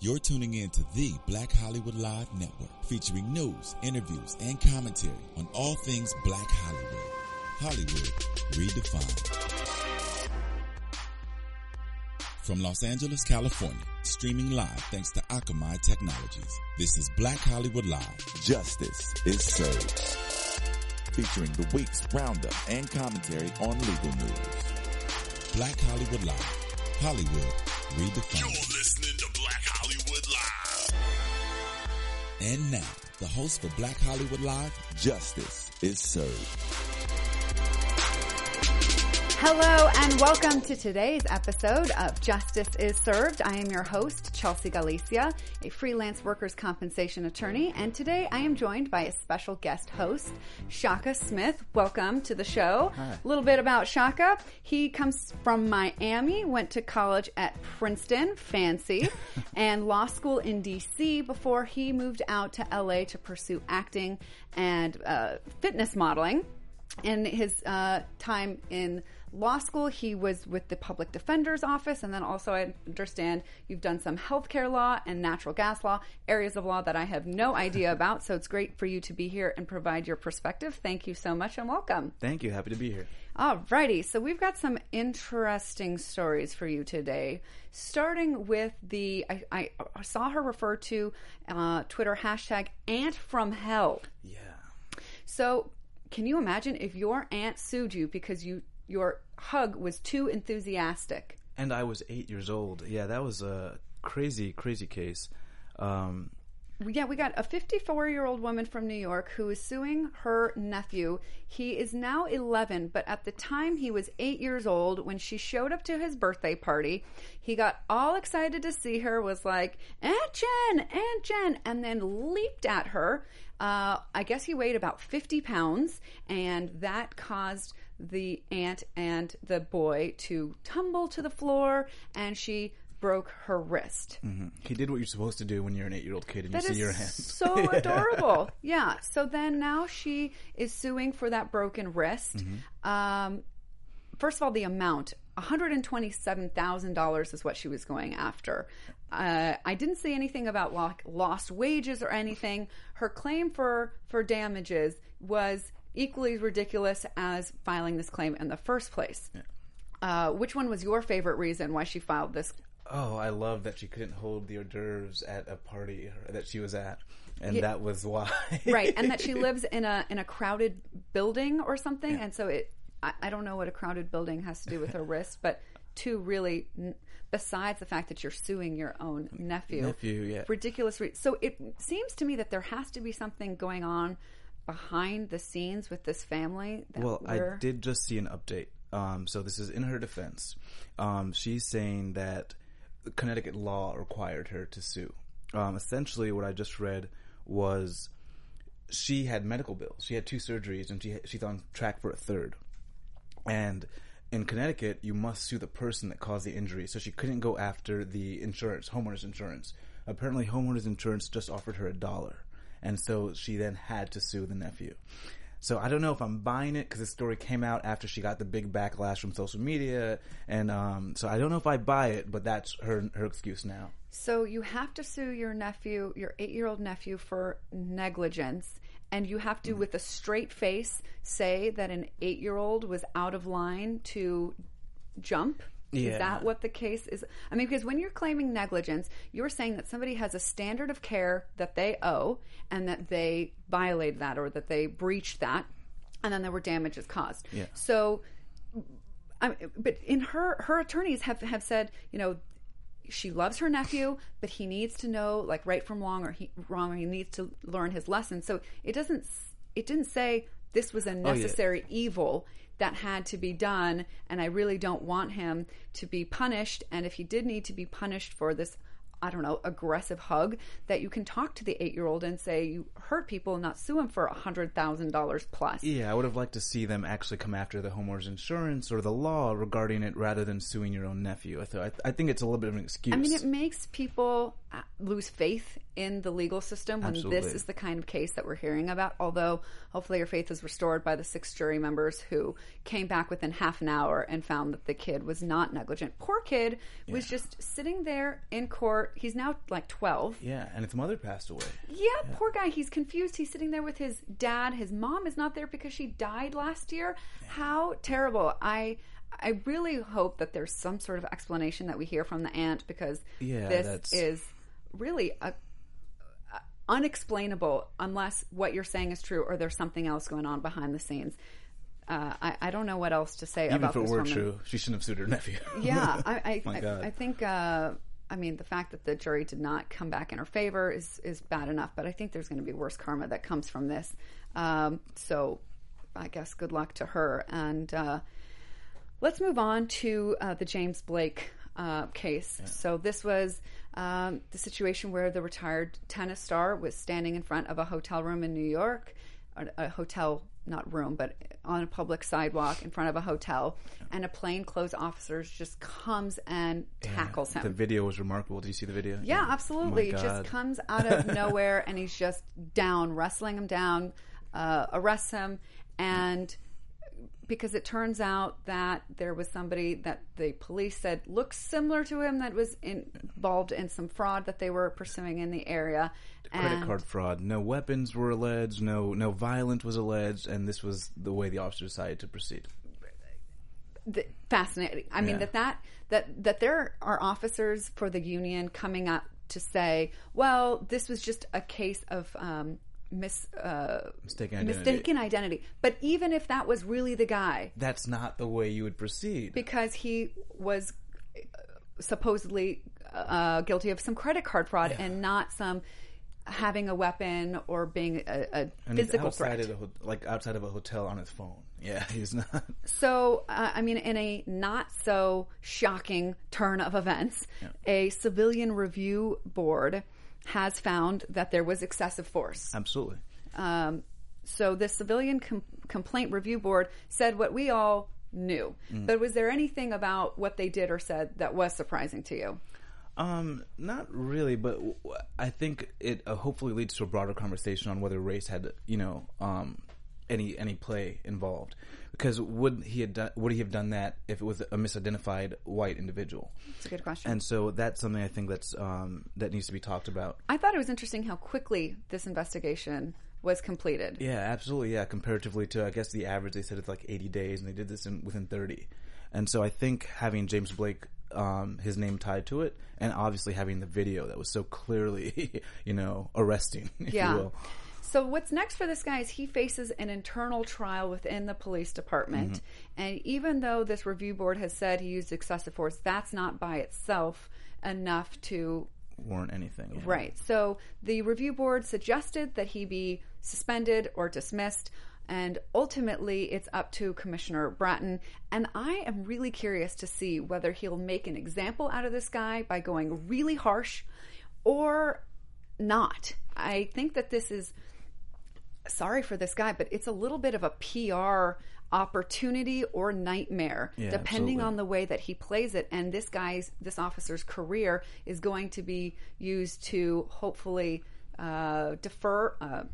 You're tuning in to the Black Hollywood Live Network, featuring news, interviews, and commentary on all things Black Hollywood. Hollywood redefined. From Los Angeles, California, streaming live thanks to Akamai Technologies. This is Black Hollywood Live. Justice is served. Featuring the week's roundup and commentary on legal news. Black Hollywood Live. Hollywood redefined. And now, the host for Black Hollywood Live, Justice is Served. Hello and welcome to today's episode of Justice is Served. I am your host, Chelsea Galicia, a freelance workers' compensation attorney, and today I am joined by a special guest host, Shaka Smith. Welcome to the show. A little bit about Shaka. He comes from Miami, went to college at Princeton, fancy, and law school in DC before he moved out to LA to pursue acting and uh, fitness modeling. In his uh, time in law school, he was with the public defender's office, and then also I understand you've done some healthcare law and natural gas law, areas of law that I have no idea about. So it's great for you to be here and provide your perspective. Thank you so much and welcome. Thank you. Happy to be here. Alrighty, so we've got some interesting stories for you today. Starting with the, I, I saw her refer to uh, Twitter hashtag Aunt from Hell. Yeah. So, can you imagine if your aunt sued you because you your hug was too enthusiastic? And I was eight years old. Yeah, that was a crazy, crazy case. Um, Yeah, we got a 54 year old woman from New York who is suing her nephew. He is now 11, but at the time he was eight years old when she showed up to his birthday party. He got all excited to see her, was like, Aunt Jen, Aunt Jen, and then leaped at her. Uh, I guess he weighed about 50 pounds, and that caused the aunt and the boy to tumble to the floor, and she broke her wrist. he did what you're supposed to do when you're an eight-year-old kid and That you is see your hand. so adorable. Yeah. So then now she is suing for that broken wrist. Mm-hmm. Um, first of all, the amount. $127,000 is what she was going after. Uh, I didn't see anything about lo- lost wages or anything. Her claim for, for damages was equally ridiculous as filing this claim in the first place. Uh, which one was your favorite reason why she filed this Oh, I love that she couldn't hold the hors d'oeuvres at a party that she was at, and that was why. right and that she lives in a in a crowded building or something and so it I, I don't know what a crowded building has to do with her wrist but two really n- besides the fact that you're suing your own nephew Nephew, yeah. ridiculous re- so it seems to me that there has to be something going on behind the scenes with this family that Well, we're- I did just see an update. Um, so this is in her defense. Um, she's saying that Connecticut law required her to sue. Um, essentially, what I just read was she had medical bills. She had two surgeries, and she she's on track for a third. And in Connecticut, you must sue the person that caused the injury. So she couldn't go after the insurance, homeowners insurance. Apparently, homeowners insurance just offered her a dollar, and so she then had to sue the nephew. So I don't know if I'm buying it because this story came out after she got the big backlash from social media, and um, so I don't know if I buy it. But that's her her excuse now. So you have to sue your nephew, your eight-year-old nephew, for negligence, and you have to, Mm-hmm. with a straight face, say that an eight-year-old was out of line to jump. Is that what the case is? I mean, because when you're claiming negligence, you're saying that somebody has a standard of care that they owe, and that they violated that or that they breached that, and then there were damages caused. Yeah. So I mean, but in her her attorneys have have said, you know, she loves her nephew, but he needs to know like right from wrong or he wrong or he needs to learn his lesson. So it doesn't it didn't say this was a oh, necessary evil that had to be done and I really don't want him to be punished and if he did need to be punished for this I don't know, aggressive hug that you can talk to the 8-year-old and say you hurt people and not sue him for a $100,000 plus. Yeah, I would have liked to see them actually come after the homeowner's insurance or the law regarding it rather than suing your own nephew. I, th- I, I think it's a little bit of an excuse. I mean, it makes people. Uh, lose faith in the legal system when Absolutely. this is the kind of case that we're hearing about. Although hopefully your faith is restored by the six jury members who came back within half an hour and found that the kid was not negligent. Poor kid was just sitting there in court. He's now like 12. Yeah, and his mother passed away. Yeah, poor guy. He's confused. He's sitting there with his dad. His mom is not there because she died last year. How terrible. I I really hope that there's some sort of explanation that we hear from the aunt because Yeah, this is really a, a- unexplainable unless what you're saying is true or there's something else going on behind the scenes. Uh, I, I don't know what else to say Even about if it this were woman. true, she shouldn't have sued her nephew. Yeah, I, I, I. I think. Uh, I mean, the fact that the jury did not come back in her favor is is bad enough, but I think there's going to be worse karma that comes from this. Um, so, I guess good luck to her. And uh, let's move on to uh, the James Blake uh, case. So this was um, the situation where the retired tennis star was standing in front of a hotel room in New York, a, a hotel not room, but on a public sidewalk in front of a hotel, and a plainclothes officer just comes and tackles him. The video was remarkable. Did you see the video? Yeah, absolutely. Oh just comes out of nowhere and he's just down, wrestling him down, uh, arrests him, and because it turns out that there was somebody that the police said looks similar to him that was involved in some fraud that they were pursuing in the area. Credit and card fraud. No weapons were alleged. No, no violence was alleged, and this was the way the officer decided to proceed. th- fascinating. I mean that that that that there are officers for the union coming up to say, well, this was just a case of um, mis uh, Mistaken identity. mistaken identity. But even if that was really the guy, That's not the way you would proceed. because he was uh, supposedly uh, guilty of some credit card fraud and not some having a weapon or being a, a and he's physical threat. of the ho- like outside of a hotel on his phone. Yeah, he's not. So, uh, I mean, in a not so shocking turn of events, a civilian review board has found that there was excessive force. Absolutely. Um, so, the civilian com- complaint review board said what we all knew. Mm. But was there anything about what they did or said that was surprising to you? Um, not really, but I think it uh, hopefully leads to a broader conversation on whether race had, you know, um, any any play involved. Because would he had done, would he have done that if it was a misidentified white individual? It's a good question. And so that's something I think that's um, that needs to be talked about. I thought it was interesting how quickly this investigation was completed. Yeah, absolutely. Yeah, comparatively to I guess the average, they said it's like 80 days, and they did this in within 30. And so I think having James Blake, um, his name tied to it, and obviously having the video that was so clearly, you know, arresting, if Yeah. you will. So what's next for this guy is he faces an internal trial within the police department. Mm-hmm. And even though this review board has said he used excessive force, that's not by itself enough to Warrant anything. yeah. right. So the review board suggested that he be suspended or dismissed. And ultimately, it's up to Commissioner Bratton. And I am really curious to see whether he'll make an example out of this guy by going really harsh or not. I think that this is sorry for this guy, but it's a little bit of a PR opportunity or nightmare, Yeah, depending absolutely. on the way that he plays it. And this guy's, this officer's career is going to be used to hopefully uh, defer. Uh,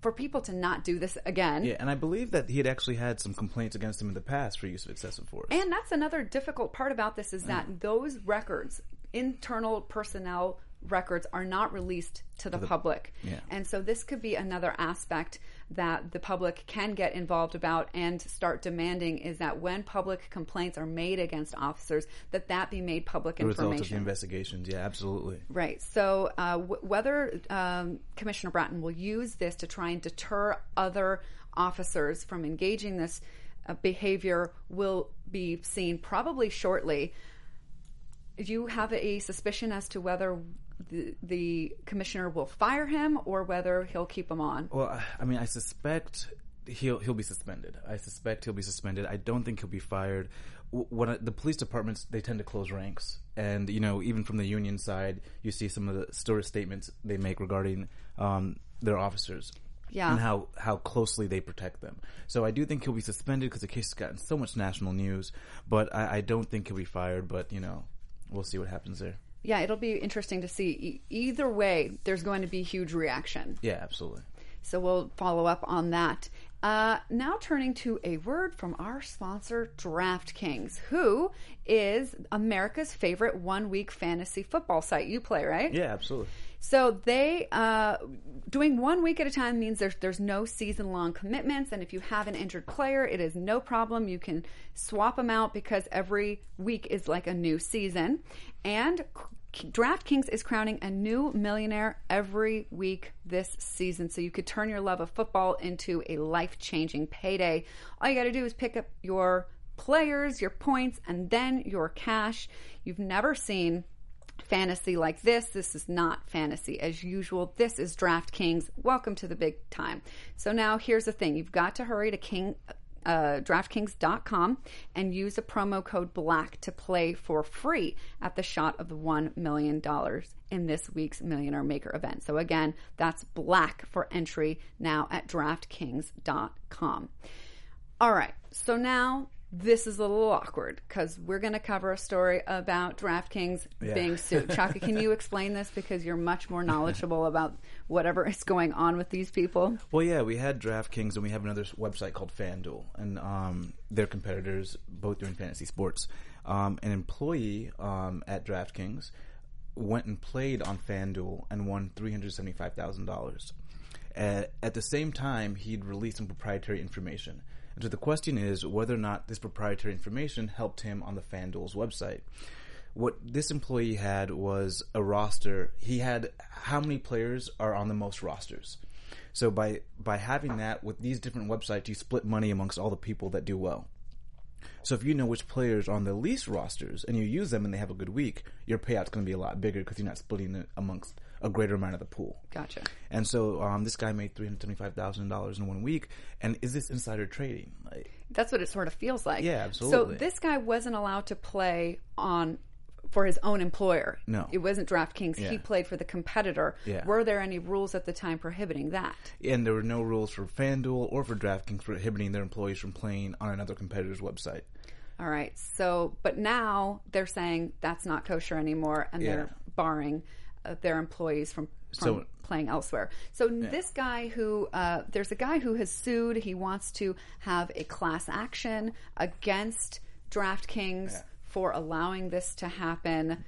for people to not do this again. Yeah, and I believe that he had actually had some complaints against him in the past for use of excessive force. And that's another difficult part about this is that those records, internal personnel records, are not released to the, public. yeah. And so this could be another aspect that the public can get involved about and start demanding is that when public complaints are made against officers, that that be made public the result of the investigations, yeah, absolutely. Right. So, uh, w- whether um, Commissioner Bratton will use this to try and deter other officers from engaging this uh, behavior will be seen probably shortly. Do you have a suspicion as to whether the, the commissioner will fire him or whether he'll keep him on? Well, I- I mean, I suspect he'll he'll be suspended. I suspect he'll be suspended. I don't think he'll be fired. When I- the police departments they tend to close ranks, and you know, even from the union side, you see some of the story statements they make regarding um, their officers. Yeah. And how, how closely they protect them. So I do think he'll be suspended because the case has gotten so much national news, but I, I don't think he'll be fired, but, you know, we'll see what happens there. Yeah, it'll be interesting to see. E- either way, there's going to be huge reaction. Yeah, absolutely. So we'll follow up on that. Uh, now turning to a word from our sponsor, DraftKings, who is America's favorite one-week fantasy football site. You play, right? Yeah, absolutely. So they uh, doing one week at a time means there's there's no season long commitments, and if you have an injured player, it is no problem. You can swap them out because every week is like a new season, and. DraftKings is crowning a new millionaire every week this season. So you could turn your love of football into a life changing payday. All you got to do is pick up your players, your points, and then your cash. You've never seen fantasy like this. This is not fantasy as usual. This is DraftKings. Welcome to the big time. So now here's the thing you've got to hurry to King. Uh, DraftKings.com and use a promo code BLACK to play for free at the shot of the $1 million in this week's Millionaire Maker event. So, again, that's BLACK for entry now at DraftKings.com. All right, so now this is a little awkward because we're going to cover a story about DraftKings Yeah. being sued. Shaka, can you explain this because you're much more knowledgeable about whatever is going on with these people? Well, yeah, we had DraftKings and we have another website called FanDuel, and um, they're competitors both doing fantasy sports. Um, an employee um, at DraftKings went and played on FanDuel and won three hundred seventy-five thousand dollars. At, at the same time, he'd released some proprietary information. And so the question is whether or not this proprietary information helped him on the FanDuel's website. What this employee had was a roster. He had how many players are on the most rosters. So by by having that with these different websites, you split money amongst all the people that do well. So if you know which players are on the least rosters and you use them and they have a good week, your payout's going to be a lot bigger because you're not splitting it amongst a greater amount of the pool. Gotcha. And so um, this guy made three hundred twenty-five thousand dollars in one week. And is this insider trading? Like, That's what it sort of feels like. Yeah, absolutely. So this guy wasn't allowed to play on for his own employer. No. It wasn't DraftKings. He played for the competitor. Yeah. Were there any rules at the time prohibiting that? and there were no rules for FanDuel or for DraftKings prohibiting their employees from playing on another competitor's website. All right. So, but now they're saying that's not kosher anymore, and they're barring their employees from, from So- playing elsewhere. So this guy who uh, there's a guy who has sued. He wants to have a class action against DraftKings for allowing this to happen.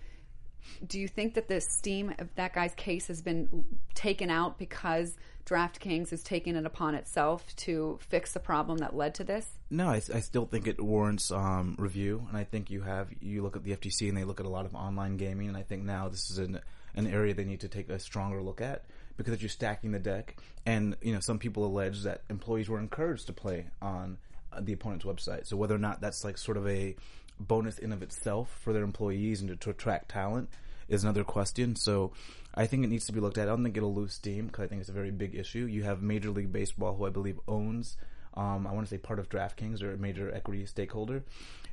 Do you think that the steam of that guy's case has been taken out because DraftKings has taken it upon itself to fix the problem that led to this? No, I, I still think it warrants um, review, and I think you have you look at the FTC and they look at a lot of online gaming, and I think now this is an an area they need to take a stronger look at because you're stacking the deck, and you know some people allege that employees were encouraged to play on the opponent's website, so whether or not that's like sort of a bonus in of itself for their employees and to, to attract talent is another question. So I think it needs to be looked at. I don't think it'll lose steam because I think it's a very big issue. You have Major League Baseball, who I believe owns um, I want to say part of DraftKings or a major equity stakeholder.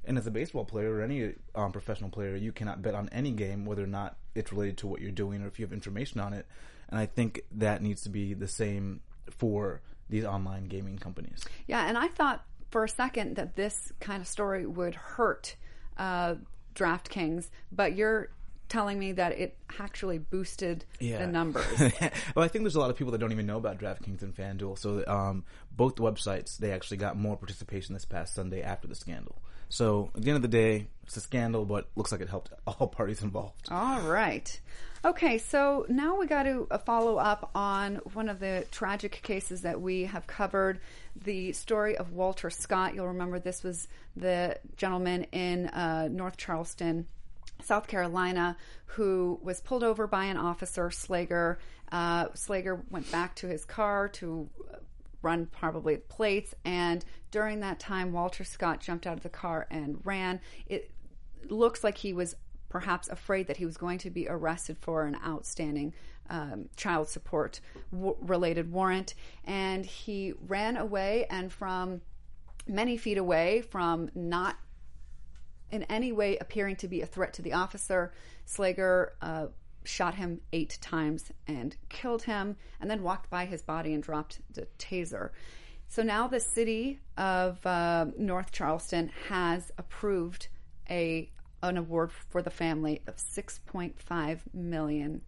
And as a baseball player or any um, professional player, you cannot bet on any game whether or not it's related to what you're doing or if you have information on it. And I think that needs to be the same for these online gaming companies. Yeah, and I thought for a second that this kind of story would hurt uh, DraftKings, but you're telling me that it actually boosted the numbers. well, I think there's a lot of people that don't even know about DraftKings and FanDuel. So um, both websites they actually got more participation this past Sunday after the scandal. So at the end of the day, it's a scandal, but looks like it helped all parties involved. All right. Okay, so now we got to uh, follow up on one of the tragic cases that we have covered the story of Walter Scott. You'll remember this was the gentleman in uh, North Charleston. South Carolina, who was pulled over by an officer, Slager. Uh, Slager went back to his car to uh, run probably plates, and during that time, Walter Scott jumped out of the car and ran. It looks like he was perhaps afraid that he was going to be arrested for an outstanding um, child support w- related warrant, and he ran away. And from many feet away, from not in any way appearing to be a threat to the officer, Slager uh, shot him eight times and killed him, and then walked by his body and dropped the taser. So now the city of uh, North Charleston has approved a an award for the family of $6.5 million.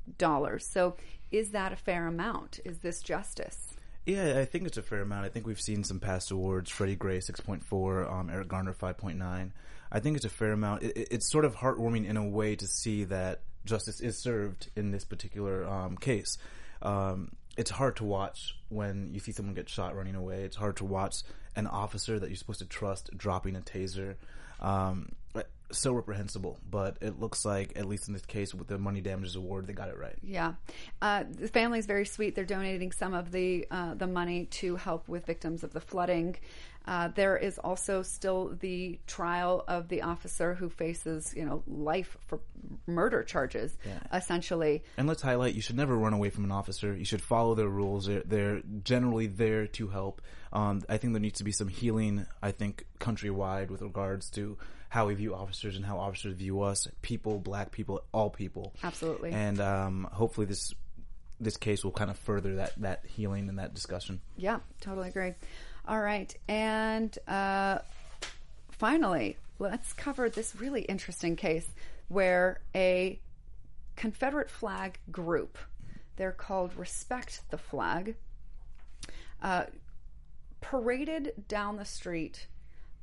So, is that a fair amount? Is this justice? Yeah, I think it's a fair amount. I think we've seen some past awards. Freddie Gray, 6.4, um, Eric Garner, 5.9. I think it's a fair amount. It, it's sort of heartwarming in a way to see that justice is served in this particular um, case. Um, it's hard to watch when you see someone get shot running away. It's hard to watch an officer that you're supposed to trust dropping a taser. Um, so reprehensible, but it looks like, at least in this case with the money damages award, they got it right. Yeah, uh, the family is very sweet. They're donating some of the uh, the money to help with victims of the flooding. Uh, there is also still the trial of the officer who faces, you know, life for murder charges, yeah. essentially. And let's highlight: you should never run away from an officer. You should follow their rules. They're, they're generally there to help. Um, I think there needs to be some healing. I think countrywide with regards to how we view officers and how officers view us, people, black people, all people. Absolutely. And um, hopefully this this case will kind of further that that healing and that discussion. Yeah, totally agree. All right, and uh, finally, let's cover this really interesting case where a Confederate flag group, they're called Respect the Flag, uh, paraded down the street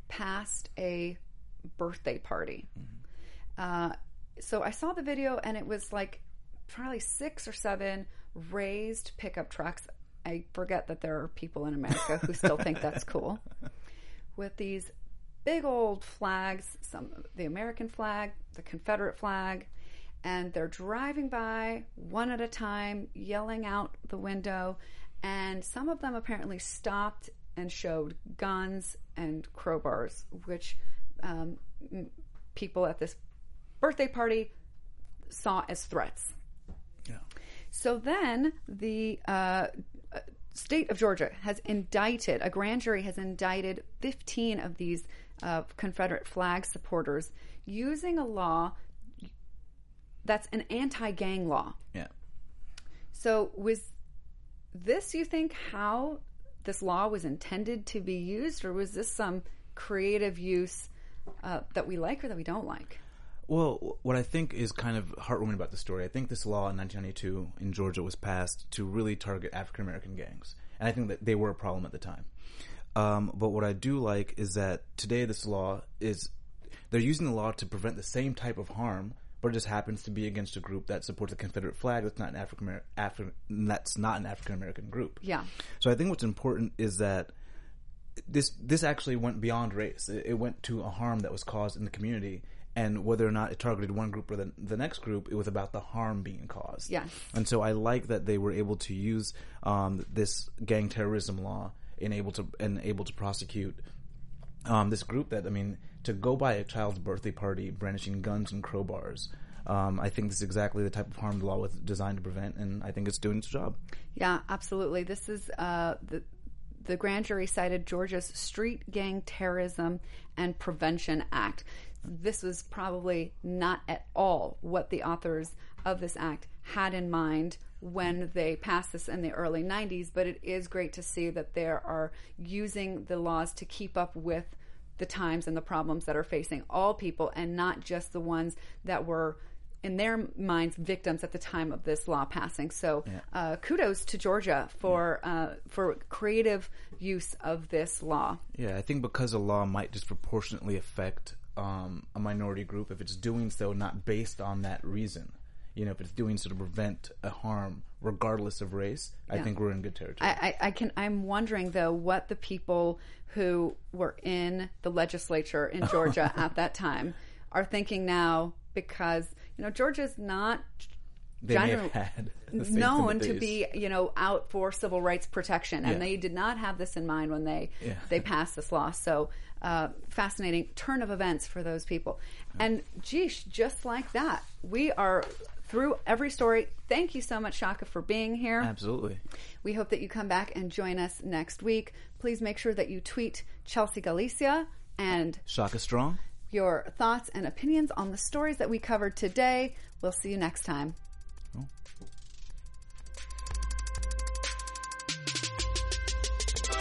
past a birthday party. Mm-hmm. Uh, so I saw the video and it was like probably six or seven raised pickup trucks. I forget that there are people in America who still think that's cool. With these big old flags, some the American flag, the Confederate flag, and they're driving by one at a time, yelling out the window, and some of them apparently stopped and showed guns and crowbars, which um, people at this birthday party saw as threats. Yeah. So then the uh, state of Georgia has indicted, a grand jury has indicted 15 of these uh, Confederate flag supporters using a law that's an anti gang law. Yeah. So was this, you think, how this law was intended to be used, or was this some creative use uh, that we like or that we don't like? Well, what I think is kind of heartwarming about the story, I think this law in 1992 in Georgia was passed to really target African American gangs, and I think that they were a problem at the time. Um, but what I do like is that today this law is they're using the law to prevent the same type of harm, but it just happens to be against a group that supports the Confederate flag. That's not an African Afri- that's not an African American group. Yeah. So I think what's important is that this this actually went beyond race. It, it, went to a harm that was caused in the community, and whether or not it targeted one group or the, the next group, it was about the harm being caused. Yeah. And so I like that they were able to use um, this gang terrorism law and able to and able to prosecute um, this group that I mean to go by a child's birthday party brandishing guns and crowbars. Um, I think this is exactly the type of harm the law was designed to prevent, and I think it's doing its job. Yeah, absolutely. This is uh, the the grand jury cited Georgia's Street Gang Terrorism and Prevention Act. This was probably not at all what the authors of this act had in mind when they passed this in the early 90s, but it is great to see that they are using the laws to keep up with the times and the problems that are facing all people and not just the ones that were in their minds victims at the time of this law passing. So yeah. uh, kudos to Georgia for yeah. uh, for creative use of this law. Yeah, I think because a law might disproportionately affect um, a minority group if it's doing so not based on that reason. You know, if it's doing so to prevent a harm regardless of race, yeah. I think we're in good territory. I, I, I can. I'm wondering though what the people who were in the legislature in Georgia at that time are thinking now because you know Georgia's not they generally known to be you know out for civil rights protection, and yeah. they did not have this in mind when they yeah. they passed this law. So uh, fascinating turn of events for those people. And geesh, just like that, we are through every story. Thank you so much, Shaka, for being here. Absolutely. We hope that you come back and join us next week. Please make sure that you tweet Chelsea Galicia and Shaka Strong your thoughts and opinions on the stories that we covered today. We'll see you next time.